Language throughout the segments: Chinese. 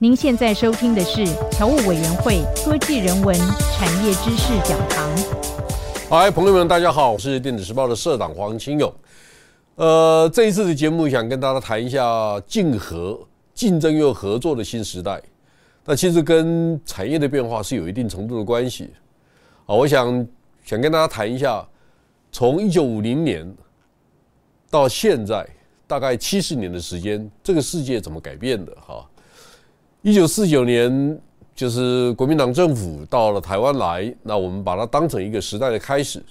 您现在收听的是侨务委员会科技人文产业知识讲堂。嗨，朋友们，大家好，我是电子时报的社长黄清勇。呃，这一次的节目想跟大家谈一下竞合、竞争又合作的新时代。那其实跟产业的变化是有一定程度的关系。啊，我想想跟大家谈一下，从一九五零年到现在，大概七十年的时间，这个世界怎么改变的？哈。一九四九年，就是国民党政府到了台湾来，那我们把它当成一个时代的开始。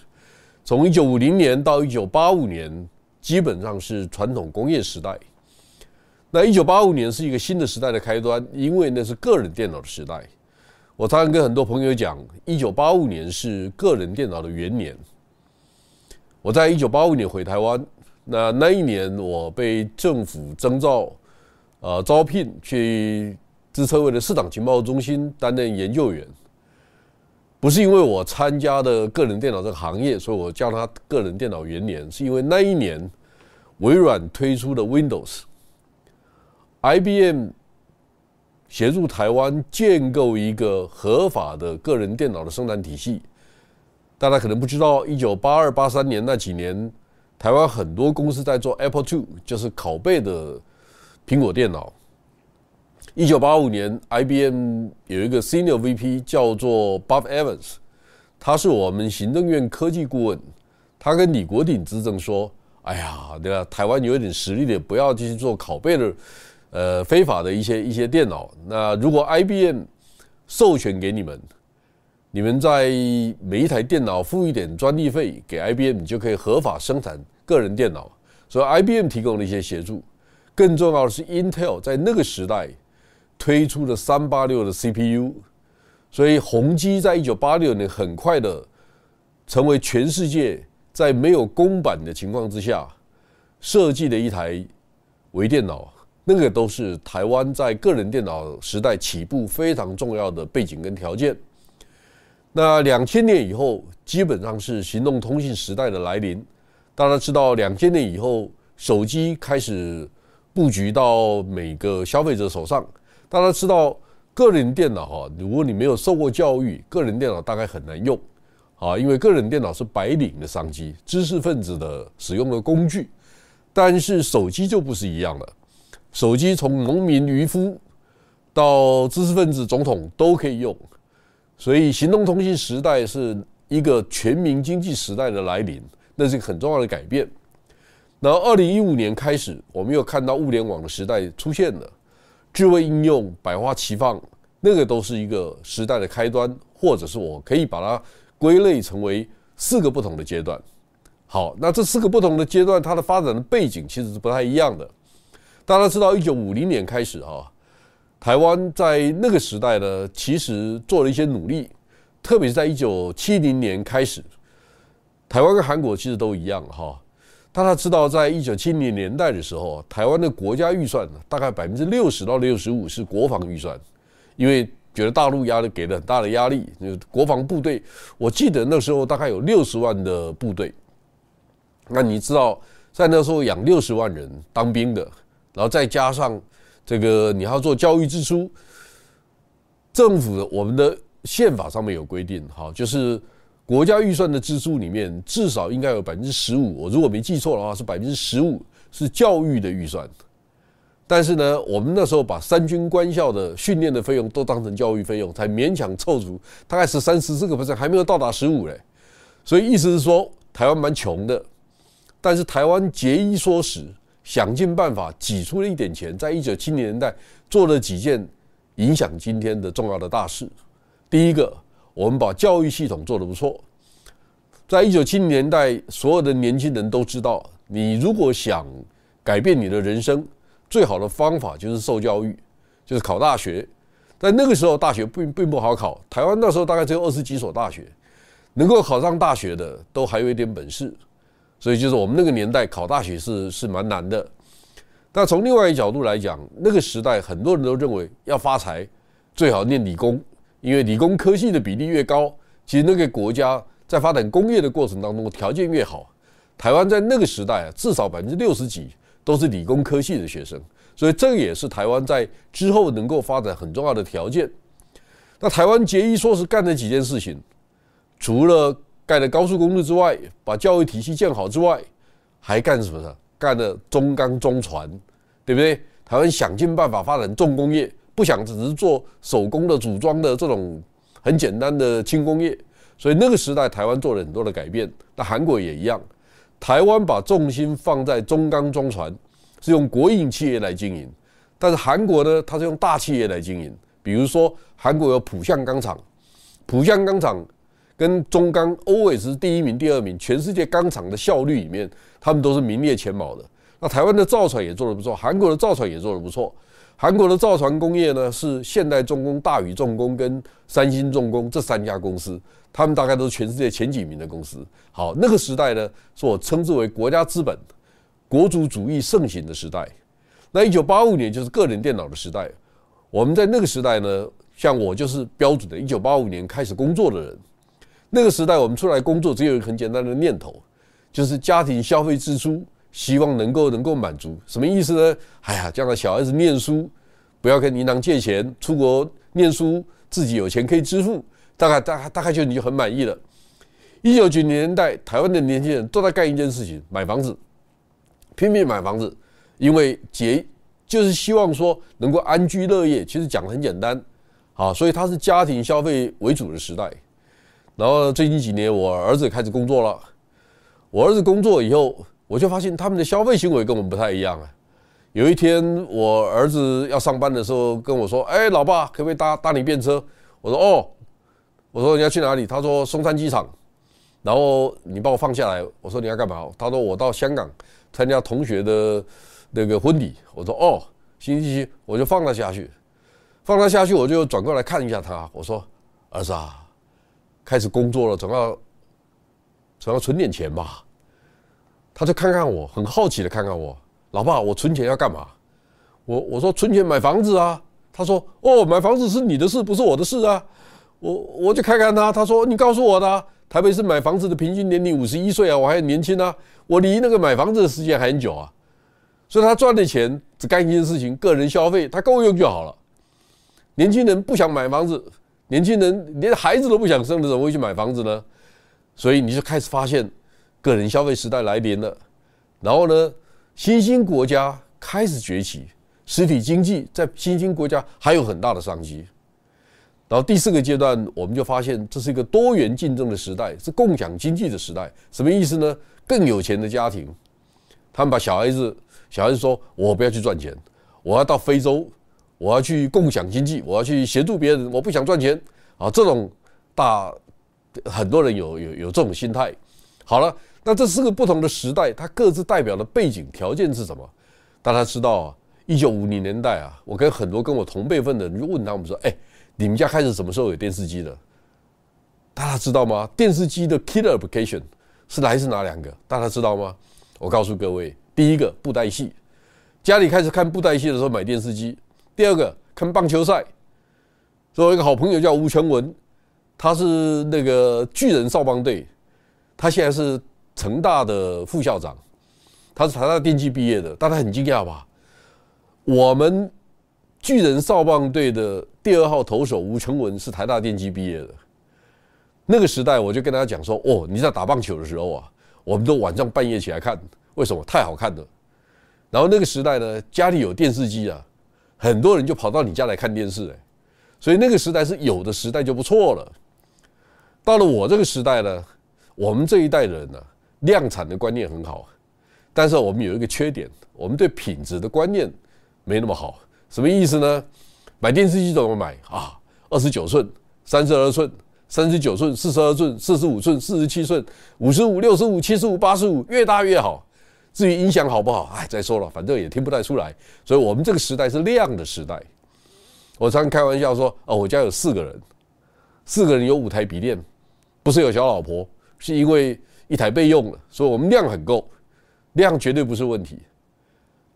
从一九五零年到一九八五年，基本上是传统工业时代。那一九八五年是一个新的时代的开端，因为那是个人电脑的时代。我常常跟很多朋友讲，一九八五年是个人电脑的元年。我在一九八五年回台湾，那那一年我被政府征召，呃，招聘去。自称为的市场情报中心担任研究员，不是因为我参加的个人电脑这个行业，所以我叫他个人电脑元年，是因为那一年微软推出的 Windows，IBM 协助台湾建构一个合法的个人电脑的生产体系。大家可能不知道，一九八二八三年那几年，台湾很多公司在做 Apple II，就是拷贝的苹果电脑。一九八五年，IBM 有一个 Senior VP 叫做 Bob Evans，他是我们行政院科技顾问。他跟李国鼎资政说：“哎呀，对吧？台湾有一点实力的，不要继续做拷贝的，呃，非法的一些一些电脑。那如果 IBM 授权给你们，你们在每一台电脑付一点专利费给 IBM，你就可以合法生产个人电脑。所以 IBM 提供了一些协助。更重要的是，Intel 在那个时代。”推出了三八六的 CPU，所以宏基在一九八六年很快的成为全世界在没有公版的情况之下设计的一台微电脑，那个都是台湾在个人电脑时代起步非常重要的背景跟条件。那两千年以后，基本上是行动通信时代的来临。大家知道，两千年以后，手机开始布局到每个消费者手上。大家知道，个人电脑哈，如果你没有受过教育，个人电脑大概很难用，啊，因为个人电脑是白领的商机，知识分子的使用的工具。但是手机就不是一样了，手机从农民渔夫到知识分子总统都可以用，所以行动通信时代是一个全民经济时代的来临，那是一个很重要的改变。然后二零一五年开始，我们又看到物联网的时代出现了。智慧应用百花齐放，那个都是一个时代的开端，或者是我可以把它归类成为四个不同的阶段。好，那这四个不同的阶段，它的发展的背景其实是不太一样的。大家知道，一九五零年开始啊，台湾在那个时代呢，其实做了一些努力，特别是在一九七零年开始，台湾跟韩国其实都一样哈。大家知道，在一九七零年代的时候，台湾的国家预算大概百分之六十到六十五是国防预算，因为觉得大陆压力给了很大的压力。就国防部队，我记得那时候大概有六十万的部队。那你知道，在那时候养六十万人当兵的，然后再加上这个你要做教育支出，政府的我们的宪法上面有规定，哈，就是。国家预算的支出里面，至少应该有百分之十五。我如果没记错的话，是百分之十五是教育的预算。但是呢，我们那时候把三军官校的训练的费用都当成教育费用，才勉强凑足，大概是三十四个 percent，还没有到达十五嘞。所以意思是说，台湾蛮穷的。但是台湾节衣缩食，想尽办法挤出了一点钱，在一九七零年代做了几件影响今天的重要的大事。第一个。我们把教育系统做得不错，在一九七零年代，所有的年轻人都知道，你如果想改变你的人生，最好的方法就是受教育，就是考大学。在那个时候，大学并并不好考，台湾那时候大概只有二十几所大学，能够考上大学的都还有一点本事，所以就是我们那个年代考大学是是蛮难的。但从另外一个角度来讲，那个时代很多人都认为要发财，最好念理工。因为理工科系的比例越高，其实那个国家在发展工业的过程当中条件越好。台湾在那个时代啊，至少百分之六十几都是理工科系的学生，所以这也是台湾在之后能够发展很重要的条件。那台湾结一说是干了几件事情，除了盖了高速公路之外，把教育体系建好之外，还干什么呢？干了中钢中船，对不对？台湾想尽办法发展重工业，不想只是做手工的组装的这种很简单的轻工业。所以那个时代，台湾做了很多的改变。那韩国也一样，台湾把重心放在中钢中船，是用国营企业来经营；但是韩国呢，它是用大企业来经营。比如说，韩国有浦项钢厂，浦项钢厂跟中钢 always 是第一名、第二名，全世界钢厂的效率里面，他们都是名列前茅的。那台湾的造船也做得不错，韩国的造船也做得不错。韩国的造船工业呢，是现代重工、大宇重工跟三星重工这三家公司，他们大概都是全世界前几名的公司。好，那个时代呢，是我称之为国家资本、国主主义盛行的时代。那一九八五年就是个人电脑的时代。我们在那个时代呢，像我就是标准的一九八五年开始工作的人。那个时代我们出来工作，只有一个很简单的念头，就是家庭消费支出希望能够能够满足。什么意思呢？哎呀，将来小孩子念书，不要跟银行借钱，出国念书，自己有钱可以支付，大概大概大概就你就很满意了。一九九零年代，台湾的年轻人都在干一件事情，买房子，拼命买房子，因为结。就是希望说能够安居乐业，其实讲的很简单，啊，所以它是家庭消费为主的时代。然后最近几年，我儿子开始工作了。我儿子工作以后，我就发现他们的消费行为跟我们不太一样啊。有一天，我儿子要上班的时候跟我说：“哎，老爸，可不可以搭搭你便车？”我说：“哦。”我说：“你要去哪里？”他说：“松山机场。”然后你把我放下来。我说：“你要干嘛？”他说：“我到香港参加同学的。”那个婚礼，我说哦，行行行，我就放他下去，放他下去，我就转过来看一下他，我说儿子啊，开始工作了，总要总要存点钱吧。他就看看我，很好奇的看看我，老爸，我存钱要干嘛？我我说存钱买房子啊。他说哦，买房子是你的事，不是我的事啊。我我就看看他，他说你告诉我的，台北市买房子的平均年龄五十一岁啊，我还很年轻啊，我离那个买房子的时间还很久啊。所以他赚的钱只干一件事情，个人消费，他够用就好了。年轻人不想买房子，年轻人连孩子都不想生的，怎么会去买房子呢？所以你就开始发现，个人消费时代来临了。然后呢，新兴国家开始崛起，实体经济在新兴国家还有很大的商机。然后第四个阶段，我们就发现这是一个多元竞争的时代，是共享经济的时代。什么意思呢？更有钱的家庭，他们把小孩子。小孩子说：“我不要去赚钱，我要到非洲，我要去共享经济，我要去协助别人，我不想赚钱。”啊，这种大很多人有有有这种心态。好了，那这四个不同的时代，它各自代表的背景条件是什么？大家知道啊，一九五零年代啊，我跟很多跟我同辈分的人就问他我们说：“哎，你们家开始什么时候有电视机的？”大家知道吗？电视机的 killer application 是来自哪两个？大家知道吗？我告诉各位。第一个布袋戏，家里开始看布袋戏的时候买电视机。第二个看棒球赛，我一个好朋友叫吴全文，他是那个巨人少棒队，他现在是成大的副校长，他是台大电机毕业的，大家很惊讶吧？我们巨人少棒队的第二号投手吴成文是台大电机毕业的。那个时代，我就跟大家讲说：哦，你在打棒球的时候啊，我们都晚上半夜起来看。为什么太好看了？然后那个时代呢，家里有电视机啊，很多人就跑到你家来看电视哎，所以那个时代是有的时代就不错了。到了我这个时代呢，我们这一代人呢，量产的观念很好，但是我们有一个缺点，我们对品质的观念没那么好。什么意思呢？买电视机怎么买啊？二十九寸、三十二寸。三十九寸、四十二寸、四十五寸、四十七寸、五十五、六十五、七十五、八十五，越大越好。至于音响好不好，哎，再说了，反正也听不太出来。所以我们这个时代是量的时代。我常开玩笑说：“哦，我家有四个人，四个人有五台笔电，不是有小老婆，是因为一台备用了，所以我们量很够，量绝对不是问题。”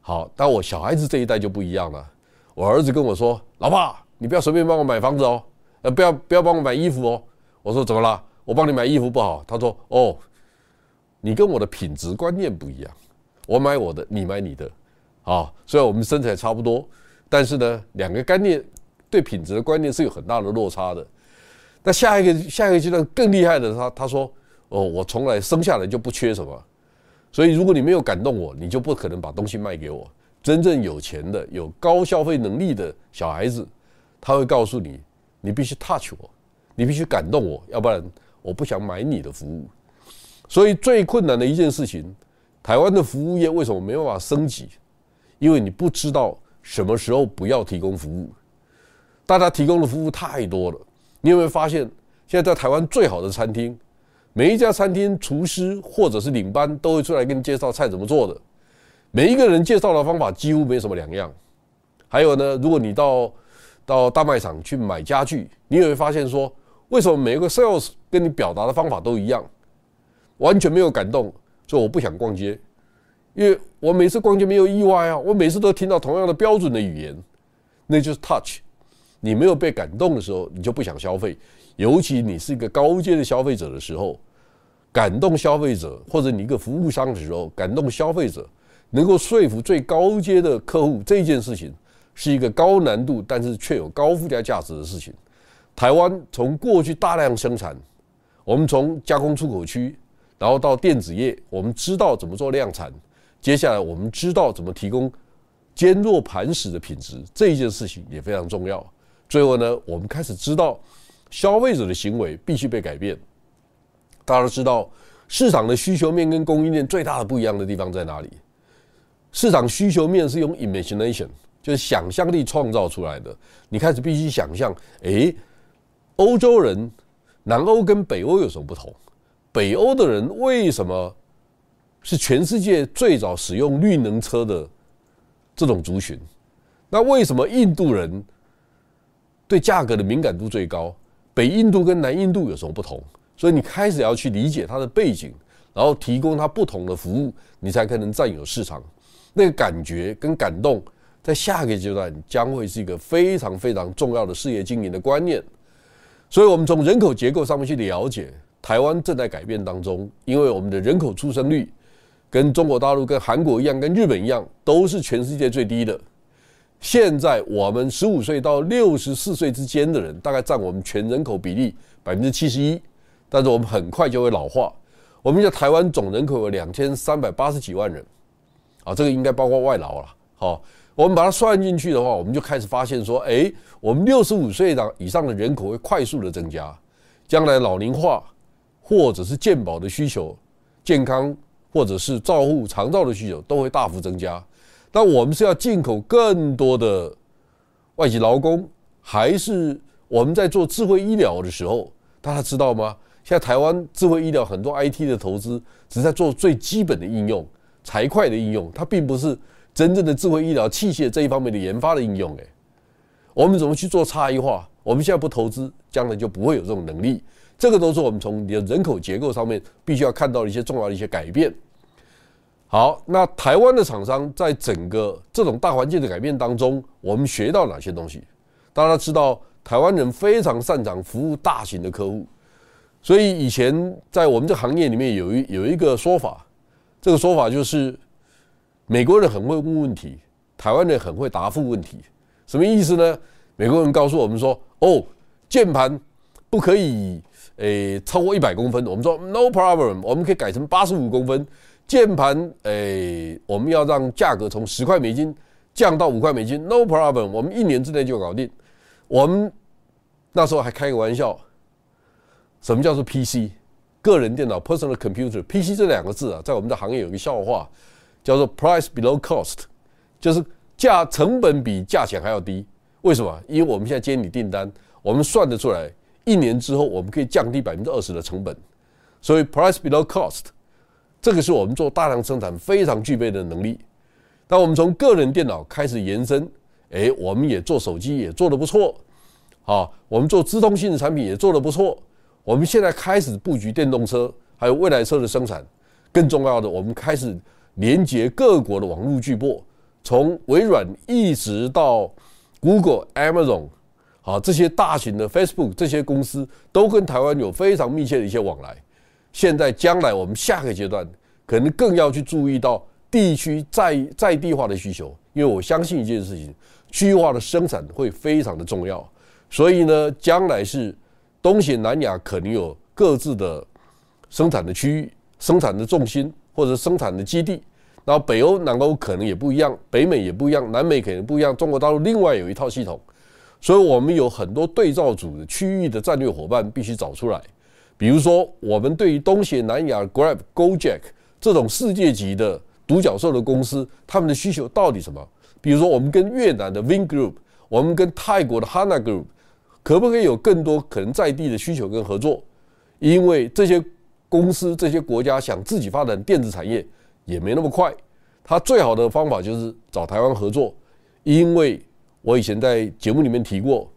好，但我小孩子这一代就不一样了。我儿子跟我说：“老爸，你不要随便帮我买房子哦。”呃，不要不要帮我买衣服哦！我说怎么了？我帮你买衣服不好？他说哦，你跟我的品质观念不一样，我买我的，你买你的。啊，虽然我们身材差不多，但是呢，两个概念对品质的观念是有很大的落差的。那下一个下一个阶段更厉害的，他他说：“哦，我从来生下来就不缺什么，所以如果你没有感动我，你就不可能把东西卖给我。真正有钱的、有高消费能力的小孩子，他会告诉你，你必须 touch 我，你必须感动我，要不然我不想买你的服务。所以最困难的一件事情，台湾的服务业为什么没办法升级？因为你不知道什么时候不要提供服务，大家提供的服务太多了。你有没有发现，现在在台湾最好的餐厅，每一家餐厅厨师或者是领班都会出来跟你介绍菜怎么做的，每一个人介绍的方法几乎没什么两样。还有呢，如果你到到大卖场去买家具，你也会发现说，为什么每一个 sales 跟你表达的方法都一样，完全没有感动，所以我不想逛街。因为我每次逛街没有意外啊，我每次都听到同样的标准的语言，那就是 touch。你没有被感动的时候，你就不想消费。尤其你是一个高阶的消费者的时候，感动消费者，或者你一个服务商的时候，感动消费者，能够说服最高阶的客户，这件事情是一个高难度，但是却有高附加价值的事情。台湾从过去大量生产，我们从加工出口区，然后到电子业，我们知道怎么做量产。接下来我们知道怎么提供坚若磐石的品质，这一件事情也非常重要。最后呢，我们开始知道消费者的行为必须被改变。大家都知道，市场的需求面跟供应链最大的不一样的地方在哪里？市场需求面是用 imagination，就是想象力创造出来的。你开始必须想象，诶，欧洲人南欧跟北欧有什么不同？北欧的人为什么？是全世界最早使用绿能车的这种族群，那为什么印度人对价格的敏感度最高？北印度跟南印度有什么不同？所以你开始要去理解它的背景，然后提供它不同的服务，你才可能占有市场。那个感觉跟感动，在下个阶段将会是一个非常非常重要的事业经营的观念。所以，我们从人口结构上面去了解，台湾正在改变当中，因为我们的人口出生率。跟中国大陆、跟韩国一样，跟日本一样，都是全世界最低的。现在我们十五岁到六十四岁之间的人，大概占我们全人口比例百分之七十一。但是我们很快就会老化。我们在台湾总人口有两千三百八十几万人，啊，这个应该包括外劳了。好，我们把它算进去的话，我们就开始发现说，哎，我们六十五岁的以上的人口会快速的增加，将来老龄化或者是健保的需求、健康。或者是照护长照的需求都会大幅增加，但我们是要进口更多的外籍劳工，还是我们在做智慧医疗的时候，大家知道吗？现在台湾智慧医疗很多 IT 的投资只在做最基本的应用、财会的应用，它并不是真正的智慧医疗器械这一方面的研发的应用。诶，我们怎么去做差异化？我们现在不投资，将来就不会有这种能力。这个都是我们从你的人口结构上面必须要看到的一些重要的一些改变。好，那台湾的厂商在整个这种大环境的改变当中，我们学到哪些东西？大家知道，台湾人非常擅长服务大型的客户，所以以前在我们这行业里面有一有一个说法，这个说法就是美国人很会问问题，台湾人很会答复问题。什么意思呢？美国人告诉我们说：“哦，键盘不可以。”诶，超过一百公分，我们说 no problem，我们可以改成八十五公分。键盘，诶，我们要让价格从十块美金降到五块美金，no problem，我们一年之内就搞定。我们那时候还开个玩笑，什么叫做 PC？个人电脑 （personal computer）？PC 这两个字啊，在我们的行业有一个笑话，叫做 price below cost，就是价成本比价钱还要低。为什么？因为我们现在接你订单，我们算得出来。一年之后，我们可以降低百分之二十的成本，所以 price below cost，这个是我们做大量生产非常具备的能力。当我们从个人电脑开始延伸，哎，我们也做手机也做得不错，好，我们做资通性的产品也做得不错。我们现在开始布局电动车，还有未来车的生产。更重要的，我们开始连接各国的网络巨擘，从微软一直到 Google、Amazon。好，这些大型的 Facebook 这些公司都跟台湾有非常密切的一些往来。现在将来我们下个阶段可能更要去注意到地区在在地化的需求，因为我相信一件事情，区域化的生产会非常的重要。所以呢，将来是东西南亚可能有各自的生产的区域、生产的重心或者生产的基地。然后北欧、南欧可能也不一样，北美也不一样，南美可能不一样。中国大陆另外有一套系统，所以我们有很多对照组的区域的战略伙伴必须找出来。比如说，我们对于东西南亚 Grab、Gojek 这种世界级的。独角兽的公司，他们的需求到底什么？比如说，我们跟越南的 Vin Group，我们跟泰国的 Hana Group，可不可以有更多可能在地的需求跟合作？因为这些公司、这些国家想自己发展电子产业也没那么快。他最好的方法就是找台湾合作，因为我以前在节目里面提过，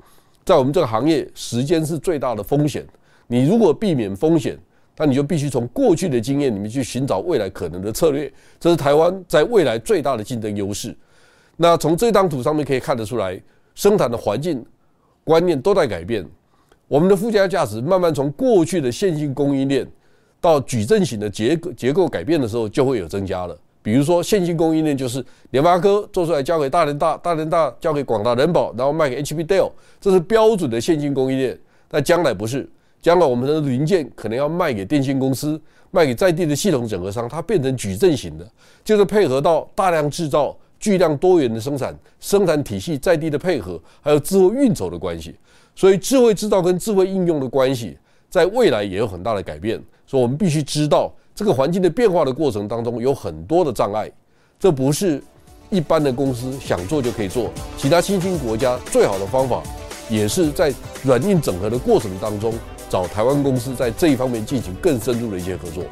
在我们这个行业，时间是最大的风险。你如果避免风险，那你就必须从过去的经验里面去寻找未来可能的策略，这是台湾在未来最大的竞争优势。那从这张图上面可以看得出来，生产的环境观念都在改变。我们的附加价值慢慢从过去的线性供应链到矩阵型的结结构改变的时候，就会有增加了。比如说线性供应链就是联发科做出来交给大连大，大连大交给广大人保，然后卖给 HP Dell，这是标准的线性供应链。但将来不是。将来我们的零件可能要卖给电信公司，卖给在地的系统整合商，它变成矩阵型的，就是配合到大量制造、巨量多元的生产、生产体系在地的配合，还有智慧运筹的关系。所以，智慧制造跟智慧应用的关系，在未来也有很大的改变。所以我们必须知道，这个环境的变化的过程当中，有很多的障碍，这不是一般的公司想做就可以做。其他新兴国家最好的方法，也是在软硬整合的过程当中。找台湾公司在这一方面进行更深入的一些合作。